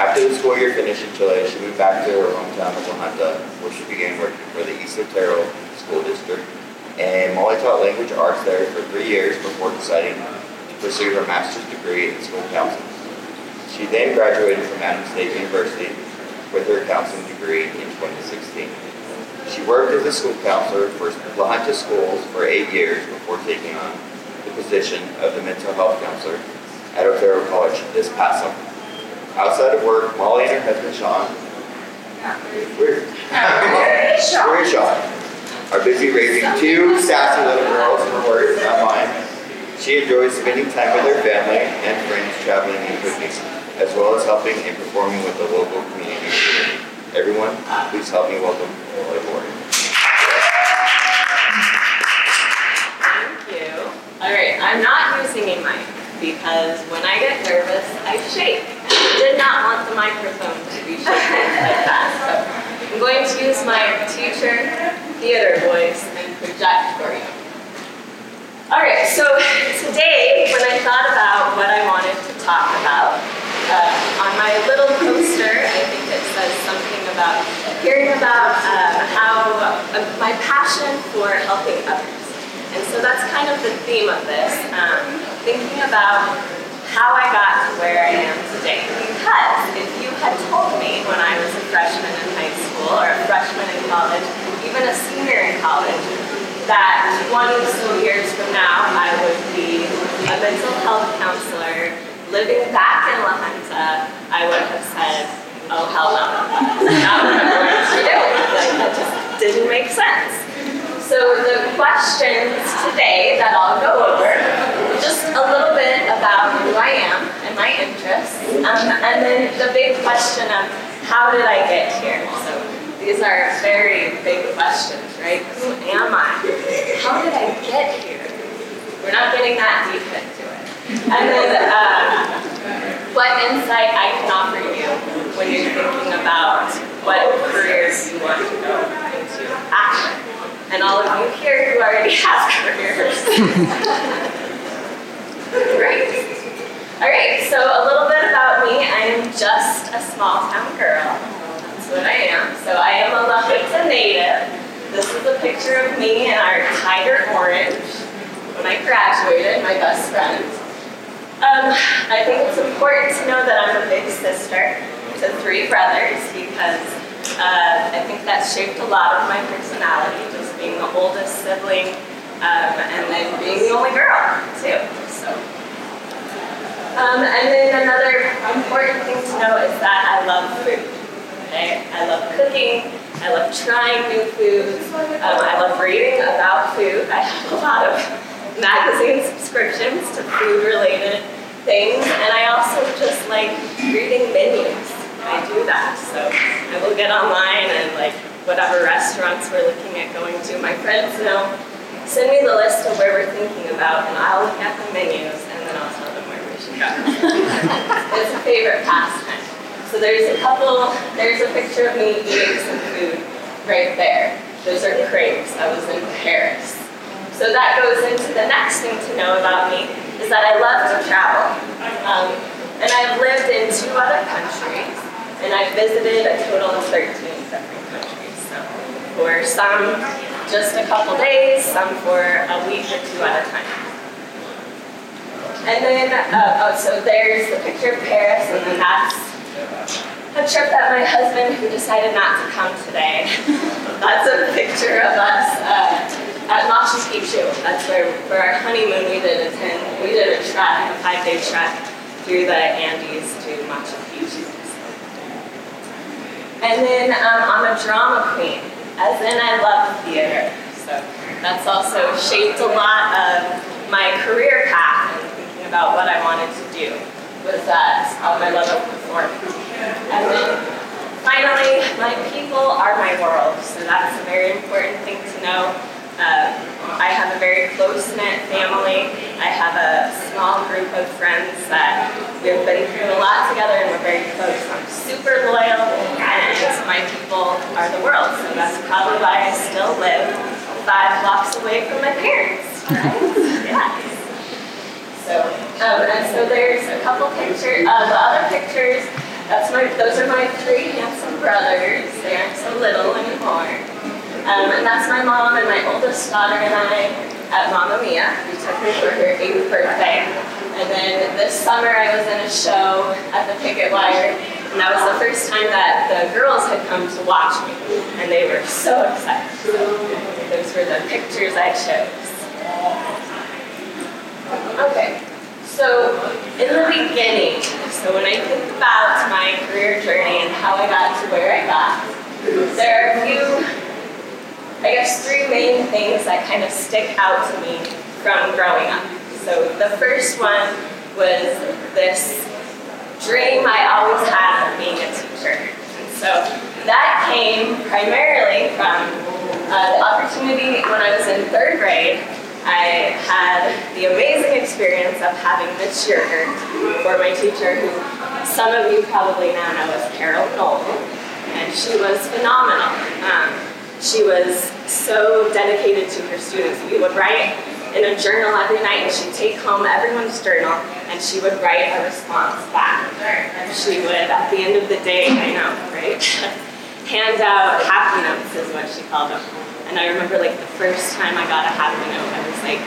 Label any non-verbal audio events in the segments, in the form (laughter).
After the school year finished in Chile, she moved back to her hometown of Junta, where she began working for the East Otero School District. And Molly taught language arts there for three years before deciding to pursue her master's degree in school counseling. She then graduated from Adams State University with her counseling degree in 2016. She worked as a school counselor for La Junta schools for eight years before taking on the position of the mental health counselor at Otero College this past summer. Outside of work, Molly and her husband Sean, we're, we're Sean, are busy raising two sassy little girls, her words, not mine. She enjoys spending time with her family and friends traveling and cooking, as well as helping and performing with the local community. Everyone, please help me welcome Molly Borton. Thank you. All right, I'm not using a mic because when I get nervous, I shake. And I did not want the microphone to be. So I'm going to use my teacher theater voice and project for you. All right, so today, when I thought about what I wanted to talk about, uh, on my little poster, I think it says something about hearing about uh, how uh, my passion for helping others. And so that's kind of the theme of this, um, thinking about how I got to where I am today. Because if you had told me when I was a freshman in high school or a freshman in college, even a senior in college, that 20 so years from now I would be a mental health counselor living back in La Junta, I would have said, oh hell no. Not to do. Like, that just didn't make sense. So the questions today that I'll go over, a little bit about who I am and my interests, um, and then the big question of how did I get here? So these are very big questions, right? Who am I? How did I get here? We're not getting that deep into it. And then uh, what insight I can offer you when you're thinking about what careers you want to go into after. And all of you here who already (laughs) have careers. (laughs) Great. All right, so a little bit about me. I am just a small town girl. That's what I am. So I am a La native. This is a picture of me in our Tiger Orange when I graduated, my best friend. Um, I think it's important to know that I'm a big sister to three brothers because uh, I think that shaped a lot of my personality, just being the oldest sibling um, and then being the only girl too. So, um, and then another important thing to know is that I love food. Okay, I love cooking. I love trying new foods. Um, I love reading about food. I have a lot of (laughs) magazine subscriptions to food-related things, and I also just like reading menus. I do that, so I will get online and like whatever restaurants we're looking at going to. My friends know. Send me the list of where we're thinking about, and I'll look at the menus, and then I'll tell them where we should go. it's a favorite pastime. So there's a couple. There's a picture of me eating some food right there. Those are crepes. I was in Paris. So that goes into the next thing to know about me is that I love to travel. Um, and I've lived in two other countries, and I've visited a total of 13 different countries. So for some, just a couple days, some for a week or two at a time. And then, uh, oh, so there's the picture of Paris, and then that's a trip that my husband, who decided not to come today, (laughs) that's a picture of us uh, at Machu Picchu. That's where, for our honeymoon, we did a 10, we did a trek, a five-day trek through the Andes to Machu Picchu. And then um, I'm a drama queen, as in I love theater. So that's also shaped a lot of my career path and thinking about what I wanted to do was that uh, my love of performing. And then finally, my people are my world, so that's a very important thing to know. Uh, I have a very close-knit family. I have a small group of friends that we've been through a lot together and we're very close. I'm super loyal and my people are the world. So that's probably why I still live five blocks away from my parents. (laughs) So, um, and so there's a couple pictures, uh, the other pictures, that's my, those are my three handsome brothers. They aren't so little anymore. Um, and that's my mom and my oldest daughter and I at Mamma Mia. We took her for her eighth birthday. And then this summer I was in a show at the Picketwire, and that was the first time that the girls had come to watch me, and they were so excited. Those were the pictures I chose. Okay, so in the beginning, so when I think about my career journey and how I got to where I got, there are a few I guess three main things that kind of stick out to me from growing up. So the first one was this dream I always had of being a teacher. So that came primarily from uh, the opportunity when I was in third grade. I had the amazing experience of having Miss Yerger for my teacher, who some of you probably now know as Carol Knoll, and she was phenomenal. Um, she was so dedicated to her students. We would write in a journal every night, and she'd take home everyone's journal, and she would write a response back. And she would, at the end of the day, I know, right? (laughs) Hand out happy notes is what she called them. And I remember like the first time I got a happy note, I was like,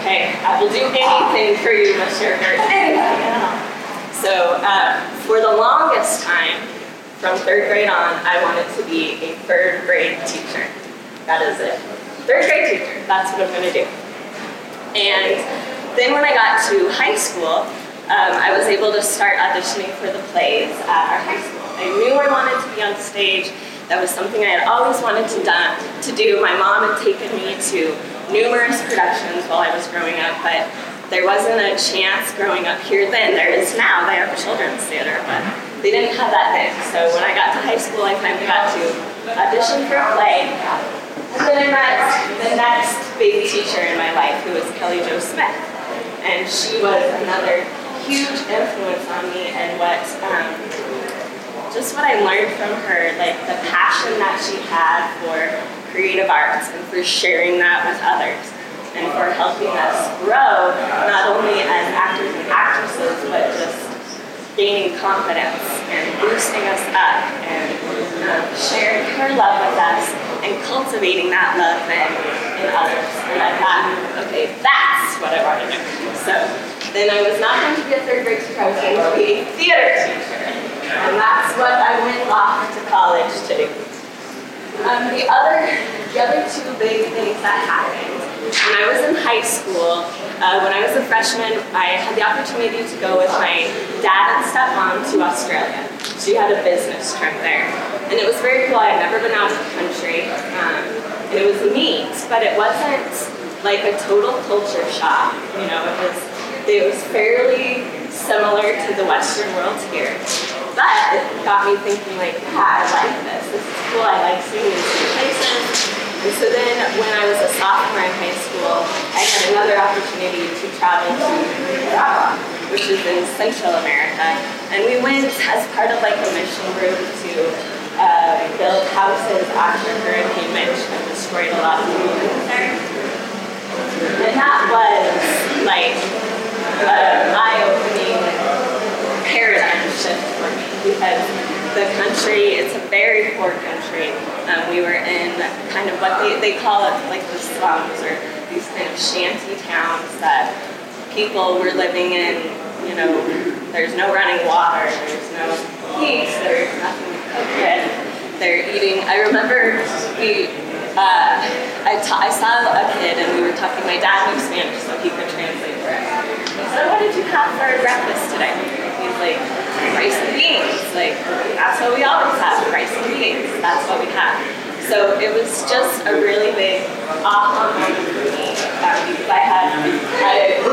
okay, I will do anything for you, Mr. Hurt. (laughs) So uh, for the longest time, from third grade on, I wanted to be a third grade teacher. That is it. Third grade teacher, that's what I'm gonna do. And then when I got to high school, um, I was able to start auditioning for the plays at our high school. I knew I wanted to be on stage. That was something I had always wanted to, done, to do. My mom had taken me to numerous productions while I was growing up, but there wasn't a chance growing up here then. There is now. They have a children's theater, but they didn't have that then. So when I got to high school, I finally got to audition for a play. And then I met the next big teacher in my life, who was Kelly Jo Smith. And she was another huge influence on me and what, um, just what I learned from her, like the passion that she had for creative arts and for sharing that with others and for helping us grow, not only as actors and actresses, but just gaining confidence and boosting us up and um, sharing her love with us and cultivating that love in, in others. And I thought, okay, that's what I want to do. So then I was not going to be a third grade teacher, I was going to be a theater teacher. And that's what I went off to college to do. Um, the other, the other two big things that happened when I was in high school, uh, when I was a freshman, I had the opportunity to go with my dad and stepmom to Australia. She had a business trip there. And it was very cool. I had never been out of the country. Um, and it was neat, but it wasn't like a total culture shock. You know, it was it was fairly similar to the Western world here. But it got me thinking like, yeah, I like this. This is cool. I like seeing these new places. And so then when I was a sophomore in high school, I had another opportunity to travel to Nicaragua, which is in Central America. And we went as part of like a mission group to uh, build houses after Hurricane Mitch that destroyed a lot of buildings there. And that was like an eye-opening paradigm shift for me because the country, it's a very poor country. Um, we were in kind of what they, they call it like the slums or these kind of shanty towns that people were living in, you know, there's no running water, there's no heat, there's nothing to cook. They're eating, I remember we, uh, I, ta- I saw a kid and we were talking, my dad knew Spanish so he could translate for us. Said, what did you have for breakfast today? He's like, and beans. Like, that's what we always have, and beans. That's what we have. So it was just a really big aha moment for me um, because I had, I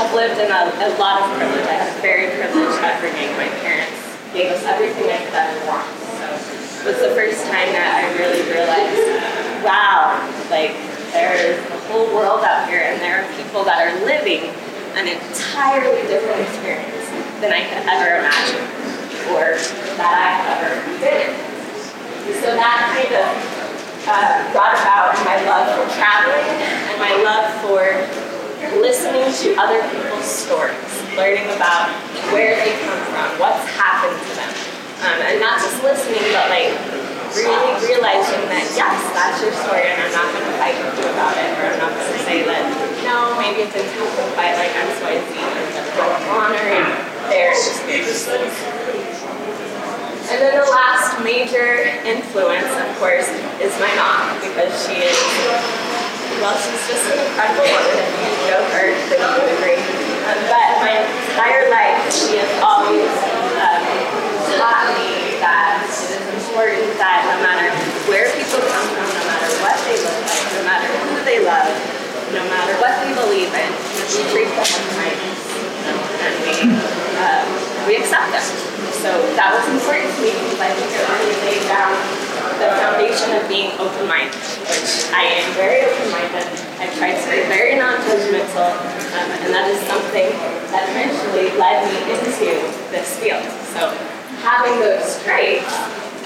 have lived in a, a lot of privilege. I had very privileged upbringing. My parents gave us everything I could ever want. So it was the first time that I really realized, wow, like there's a whole world out here and there are people that are living an entirely different experience than I could ever imagine or that I've ever been. So that kind of uh, brought about my love for traveling and my love for listening to other people's stories, learning about where they come from, what's happened to them. Um, and not just listening, but like really realizing that yes, that's your story and I'm not going to fight with you about it or I'm not going to say that no, maybe it didn't happen by like but honoring their experiences. And then the last major influence, of course, is my mom because she is, well, she's just an incredible woman. If you know her, you would agree. Um, but my entire life, she has always um, taught me that it is important that no matter where people come from, no matter what they look like, no matter who they love, no matter what they believe in, we treat them with kindness and we, uh, we accept them. So that was important to me because I think it really laid down the foundation of being open-minded, which I am very open-minded. I try to be very non-judgmental, um, and that is something that eventually led me into this field. So having those traits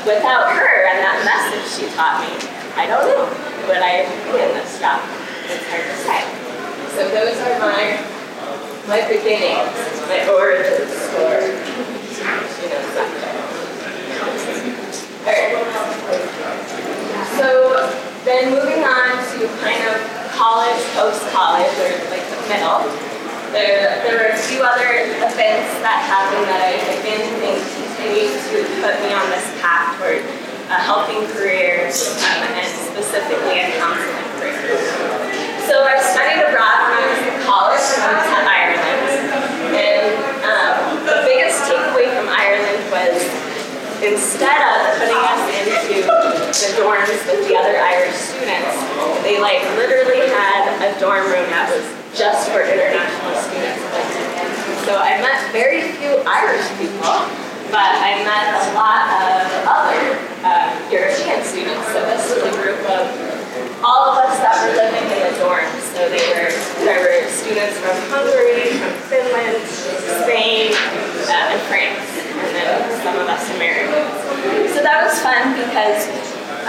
without her and that message she taught me, I don't know, would I be in this job? It's hard to say. So those are my my beginnings, my origin story. You know, So then moving on to kind of college, post-college, or like the middle, there, there were a few other events that happened that I again think continue to put me on this path toward a helping careers um, and specifically a counseling career. So I studied abroad when I was in college. I went to Ireland, and um, the biggest takeaway from Ireland was instead of putting us into the dorms with the other Irish students, they like literally had a dorm room that was just for international students. So I met very few Irish people, but I met a lot of other uh, European students. So this was a group of all of us that were living in the dorms. So they were there were students from Hungary, from Finland, Spain, uh, and France, and some of us Americans. So that was fun because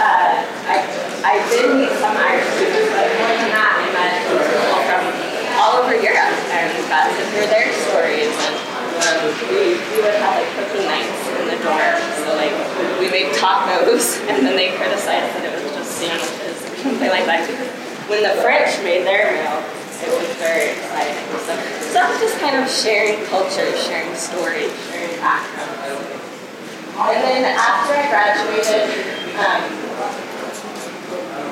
uh, I, I did meet some Irish students, but more than that, I met people from all over Europe and got to hear their stories. And we, we would have like cooking nights in the dorm. So like we made tacos, (laughs) and then they criticized that it was just sandwiches or something like that. When the French made their meal, it was very exciting. So, so was just kind of sharing culture, sharing stories, sharing background. And then after I graduated, um,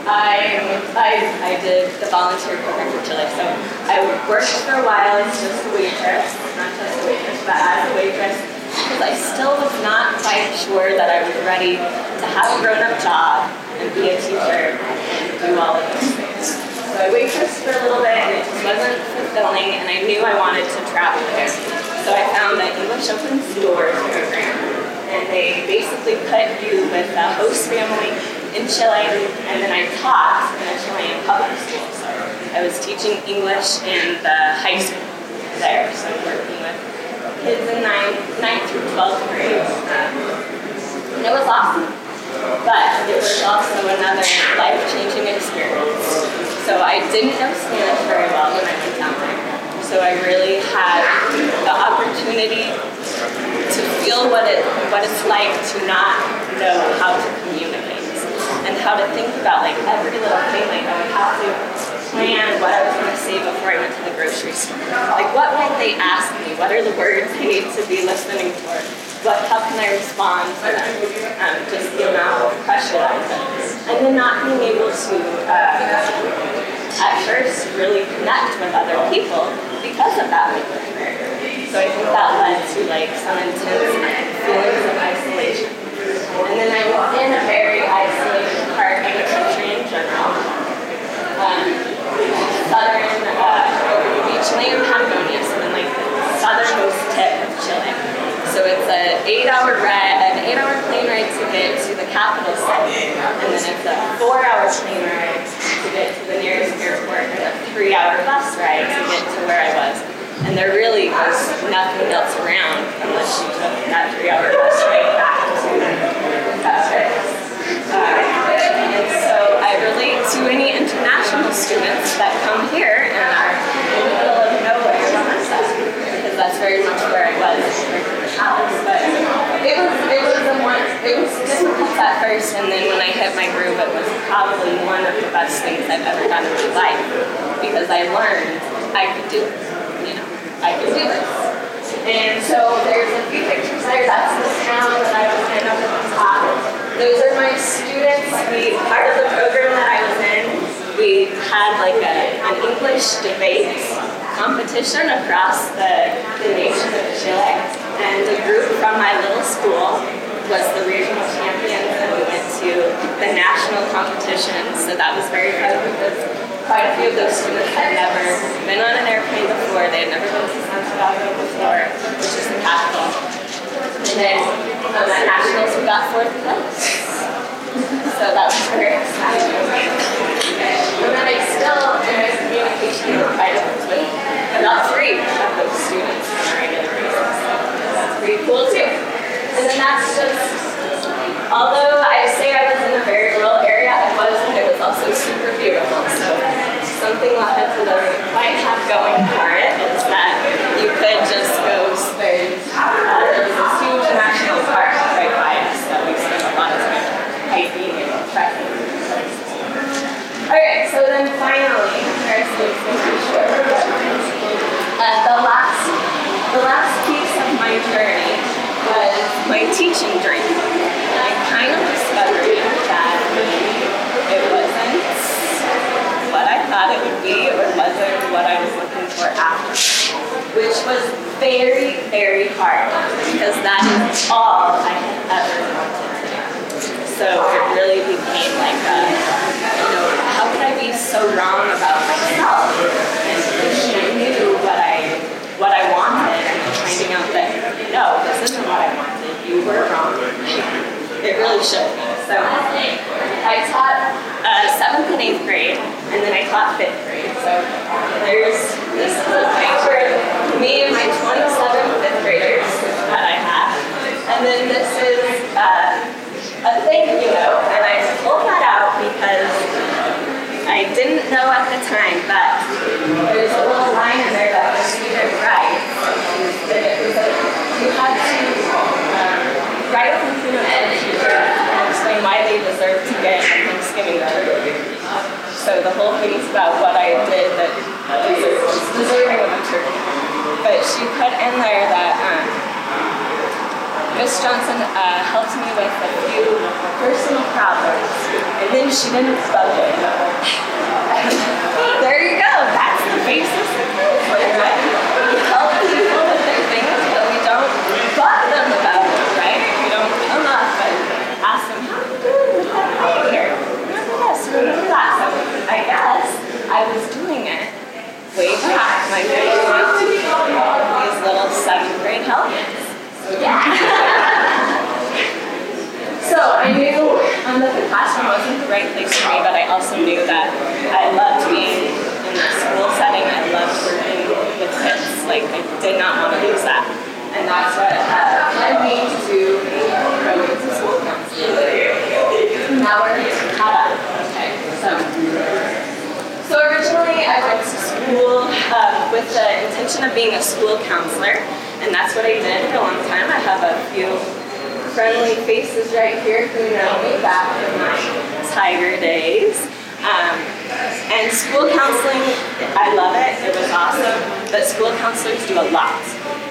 I, I, I did the volunteer program for Chile. So I worked for a while as just a waitress, not just a waitress, but as a waitress, because I still was not quite sure that I was ready to have a grown-up job and be a teacher and do all of things. So I waitressed for a little bit and it just wasn't fulfilling and I knew I wanted to travel there. So I found the English Opens Doors program and they basically put you with a host family in Chile, and then I taught in a Chilean public school. So I was teaching English in the high school there, so working with kids in 9th, ninth through 12th grade. Um, and it was awesome. But it was also another life-changing experience. So I didn't know Spanish very well when I went down there. So I really had the opportunity to feel what it what it's like to not know how to communicate and how to think about like every little thing. Like oh, I would have to plan what I was going to say before I went to the grocery store. Like what might they ask me? What are the words I need to be listening for? What? How can I respond to them? Um, just the amount of pressure that was, and then not being able to. Uh, at first, really connect with other people because of that. So I think that led to like some intense feelings of isolation. And then I was in a very isolated part of the country in general. Um, southern uh, Chilean, Patagonia, so in like the southernmost tip of Chile. So it's an eight-hour ride, an eight-hour plane ride to and then it's a four-hour plane ride to get to the nearest airport, and a three-hour bus ride to get to where I was. And there really was nothing else around unless you took that three-hour bus ride back to. Uh, and so I relate to any international students that come here and are in the middle of nowhere because that's very much where I was Alice. But it was it was a one it was difficult at first, and then when I hit my groove, it was probably one of the best things I've ever done in my life because I learned I could do it. You know, I could do this. And so there's a few pictures there. That's the town that I was in up at the top. Those are my students. We part of the program that I was in, we had like a, an English debate competition across the, the nation of Chile. And a group from my little school was the regional champions and we went to the national competition. So that was very fun because quite a few of those students had never been on an airplane before. They had never been to Santiago before, which is the capital. And then um, at nationals we got fourth place. So that was very exciting. And then I still in communication with quite a with about three of those students on a regular basis. So that's pretty cool too. And then that's just, although I say I was in a very rural area, I was, but it was also super beautiful. So something La Junta doesn't quite have going for it is that you could just go, there's, uh, there's this huge national park right by us that we spend a lot of time hiking and trekking. Alright, so then finally, there's this short uh, the last the last piece of my journey was my teaching dream. And I kind of discovered that it wasn't what I thought it would be or wasn't what I was looking for after. Which was very, very hard because that is all I had ever wanted to do. So it really became like a, you know, how could I be so wrong about myself? And I knew what I what I wanted and finding out that no, this isn't what I wanted. You were wrong. It really should be. So I taught uh, seventh and eighth grade, and then I taught fifth grade. So there's this is a picture of me and my 27 fifth graders that I had, and then this is. Uh, a thank you note, and I pulled that out because I didn't know at the time, but there's a little line in there that the student writes. That it was you had to um, write a teacher and explain why they deserve to get Thanksgiving. So the whole thing is about what I did that deserves, deserving of a turkey. But she put in there that. Um, Miss Johnson uh, helped me with a few personal problems, and then she didn't spell it. there you go. That's the basis of conflict, right? We help people with their things, but we don't bug them about it, right? We don't come up and ask them, how are you doing with that right here? Remember this, remember that. So I guess I was doing it way back. My grade these little seventh grade helmets. so I knew um, that the classroom wasn't the right place for me, but I also knew that I loved being in the school setting. I loved working with kids. Like I did not want to lose that, and that's what uh, led me to go into school counseling. Now we're caught up. Okay, so. So originally I went to school um, with the intention of being a school counselor, and that's what I did for a long time. I have a few friendly faces right here who know me back in my tiger days. Um, and school counseling, I love it. It was awesome. But school counselors do a lot.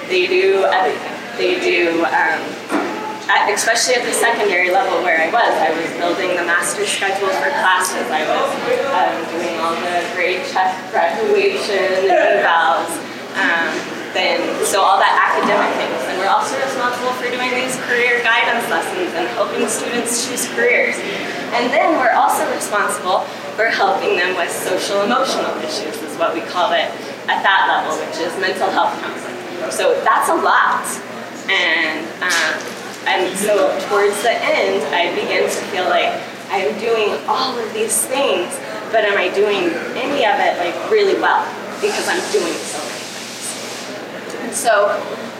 They do everything. They do um, at, especially at the secondary level where I was, I was building the master schedule for classes. I was um, doing all the grade check graduation and evals. Um, then, so all that academic things. And we're also responsible for doing these career guidance lessons and helping students choose careers. And then we're also responsible for helping them with social emotional issues, is what we call it at that level, which is mental health counseling. So that's a lot. And, and so towards the end, I begin to feel like I'm doing all of these things, but am I doing any of it like really well? Because I'm doing so many things. And so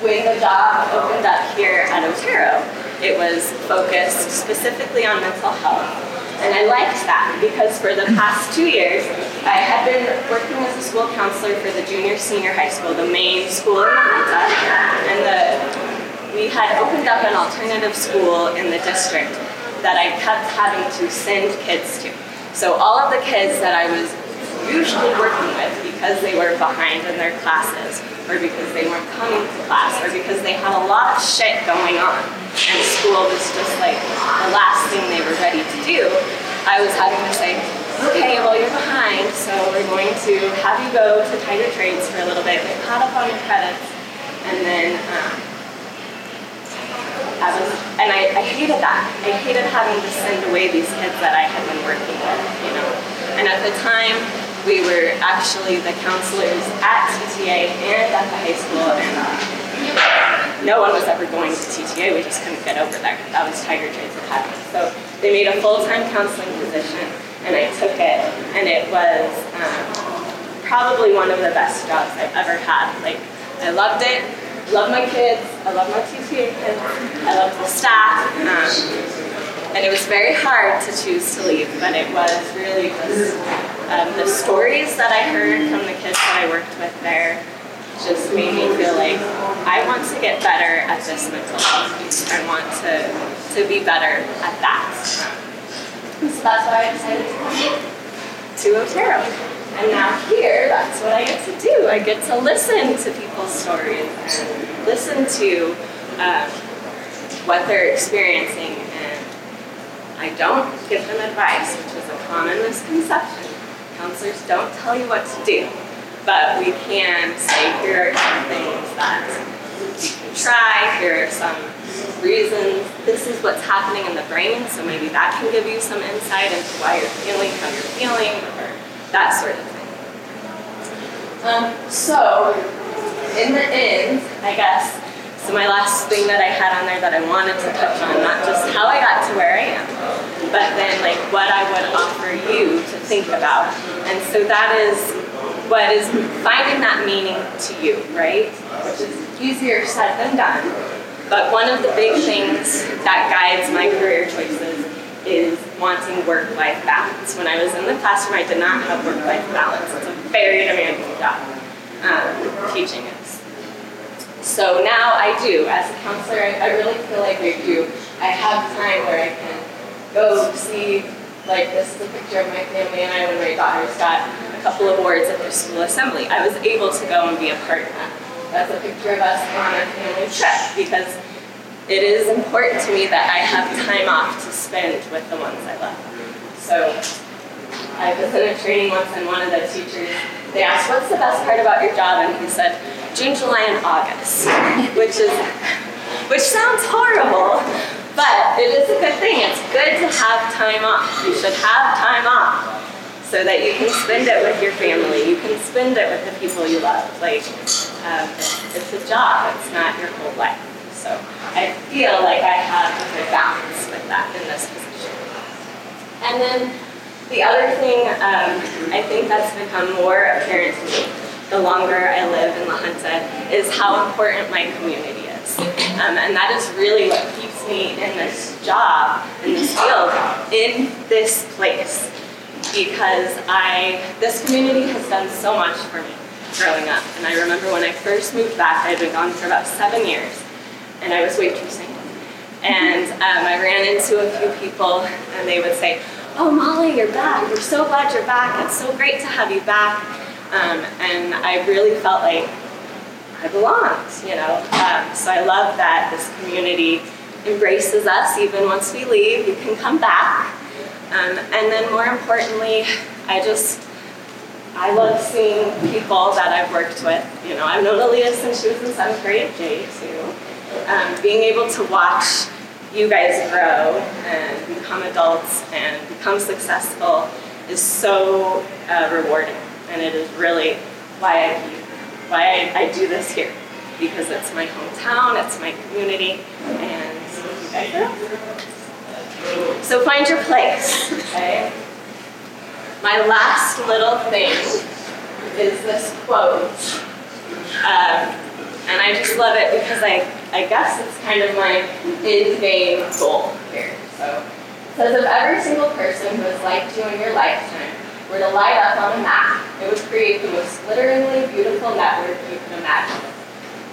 when the job opened up here at Otero, it was focused specifically on mental health. And I liked that because for the past two years, I had been working as a school counselor for the junior senior high school, the main school in La Junta. And the, we had opened up an alternative school in the district that I kept having to send kids to. So all of the kids that I was usually working with because they were behind in their classes or because they weren't coming to class or because they had a lot of shit going on and school was just like the last thing they were ready to do, I was having to say, okay, well you're behind, so we're going to have you go to Tiger Trades for a little bit, get caught up on your credits, and then um, Was, and I, I hated that. I hated having to send away these kids that I had been working with, you know. And at the time, we were actually the counselors at TTA and at the high school, and no one was ever going to TTA. We just couldn't get over there. That was Tiger Trades Academy. So they made a full-time counseling position, and I took it, and it was um, probably one of the best jobs I've ever had. Like, I loved it. Love my kids. I love my TTA kids. I love the staff. Um, and it was very hard to choose to leave, but it was really just um, the stories that I heard from the kids that I worked with there just made me feel like I want to get better at this mental health piece. I want to, to be better at that. So that's why I decided to come to Otero. And now here, that's what I get to do. I get to listen to people's stories and listen to um, what they're experiencing. And I don't give them advice, which is a common misconception. Counselors don't tell you what to do, but we can say, here are some things that you can try, here are some reasons, this is what's happening in the brain, so maybe that can give you some insight into why you're feeling how you're feeling, or that sort of thing. Um, so, in the end, I guess, so my last thing that I had on there that I wanted to touch on, not just how I got to where I am, but then like what I would offer you to think about. And so that is what is finding that meaning to you, right? Which is easier said than done. But one of the big things that guides my career choices is wanting work-life balance. When I was in the classroom, I did not have work-life balance. It's a very demanding job, um, teaching it. So now I do. As a counselor, I, I really feel like I do. I have time where I can go see, like this is a picture of my family and I when my daughters got a couple of awards at their school assembly. I was able to go and be a part of that. That's a picture of us on a family trip because it is important to me that I have time off to spend with the ones I love. So I was in a training once and one of the teachers, they asked, what's the best part about your job? And he said, June, July, and August, (laughs) which is, which sounds horrible, but it is a good thing. It's good to have time off. You should have time off so that you can spend it with your family. You can spend it with the people you love. Like, um, it's a job. It's not your whole life. So I feel like I have a good balance with that in this position. And then the other thing um, I think that's become more apparent to me the longer I live in La Junta, is how important my community is. Um, and that is really what keeps me in this job, in this field, in this place. Because I, this community has done so much for me growing up. And I remember when I first moved back, I had been gone for about seven years, and I was waitressing. And um, I ran into a few people, and they would say, Oh, Molly, you're back. We're so glad you're back. It's so great to have you back. Um, and I really felt like I belonged, you know. Um, so I love that this community embraces us even once we leave. You can come back. Um, and then more importantly, I just, I love seeing people that I've worked with. You know, I've known Aaliyah since she was in seventh grade, Jay too. Um, being able to watch you guys grow and become adults and become successful is so uh, rewarding, and it is really why I why I, I, do this here because it's my hometown, it's my community, and. So find your place. Okay. My last little thing is this quote. Um, and I just love it because I, I guess it's kind of my in-game goal here. So it says if every single person who has liked you in your lifetime were to light up on a map, it would create the most glitteringly beautiful network you can imagine.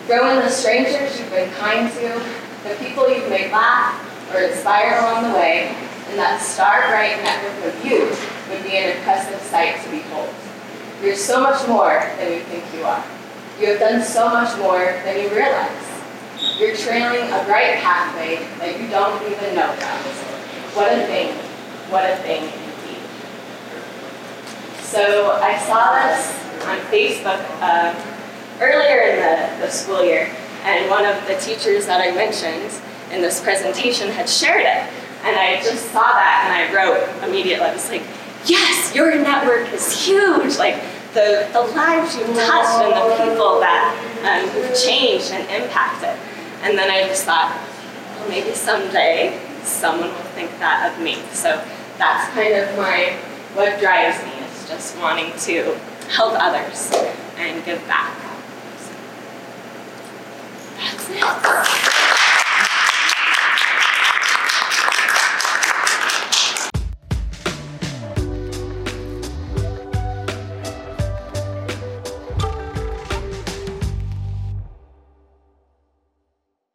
Throw in the strangers you've been kind to, the people you've made laugh or inspired along the way, and that star-bright network of you would be an impressive sight to behold. You're so much more than you think you are. You have done so much more than you realize. You're trailing a bright pathway that you don't even know about. What a thing. What a thing indeed. So I saw this on Facebook uh, earlier in the, the school year, and one of the teachers that I mentioned in this presentation had shared it. And I just saw that and I wrote immediately, I was like, yes, your network is huge. Like, the, the lives you've touched and the people that um, you've changed and impacted. And then I just thought, well, maybe someday someone will think that of me. So that's kind of my what drives me is just wanting to help others and give back. So that's it.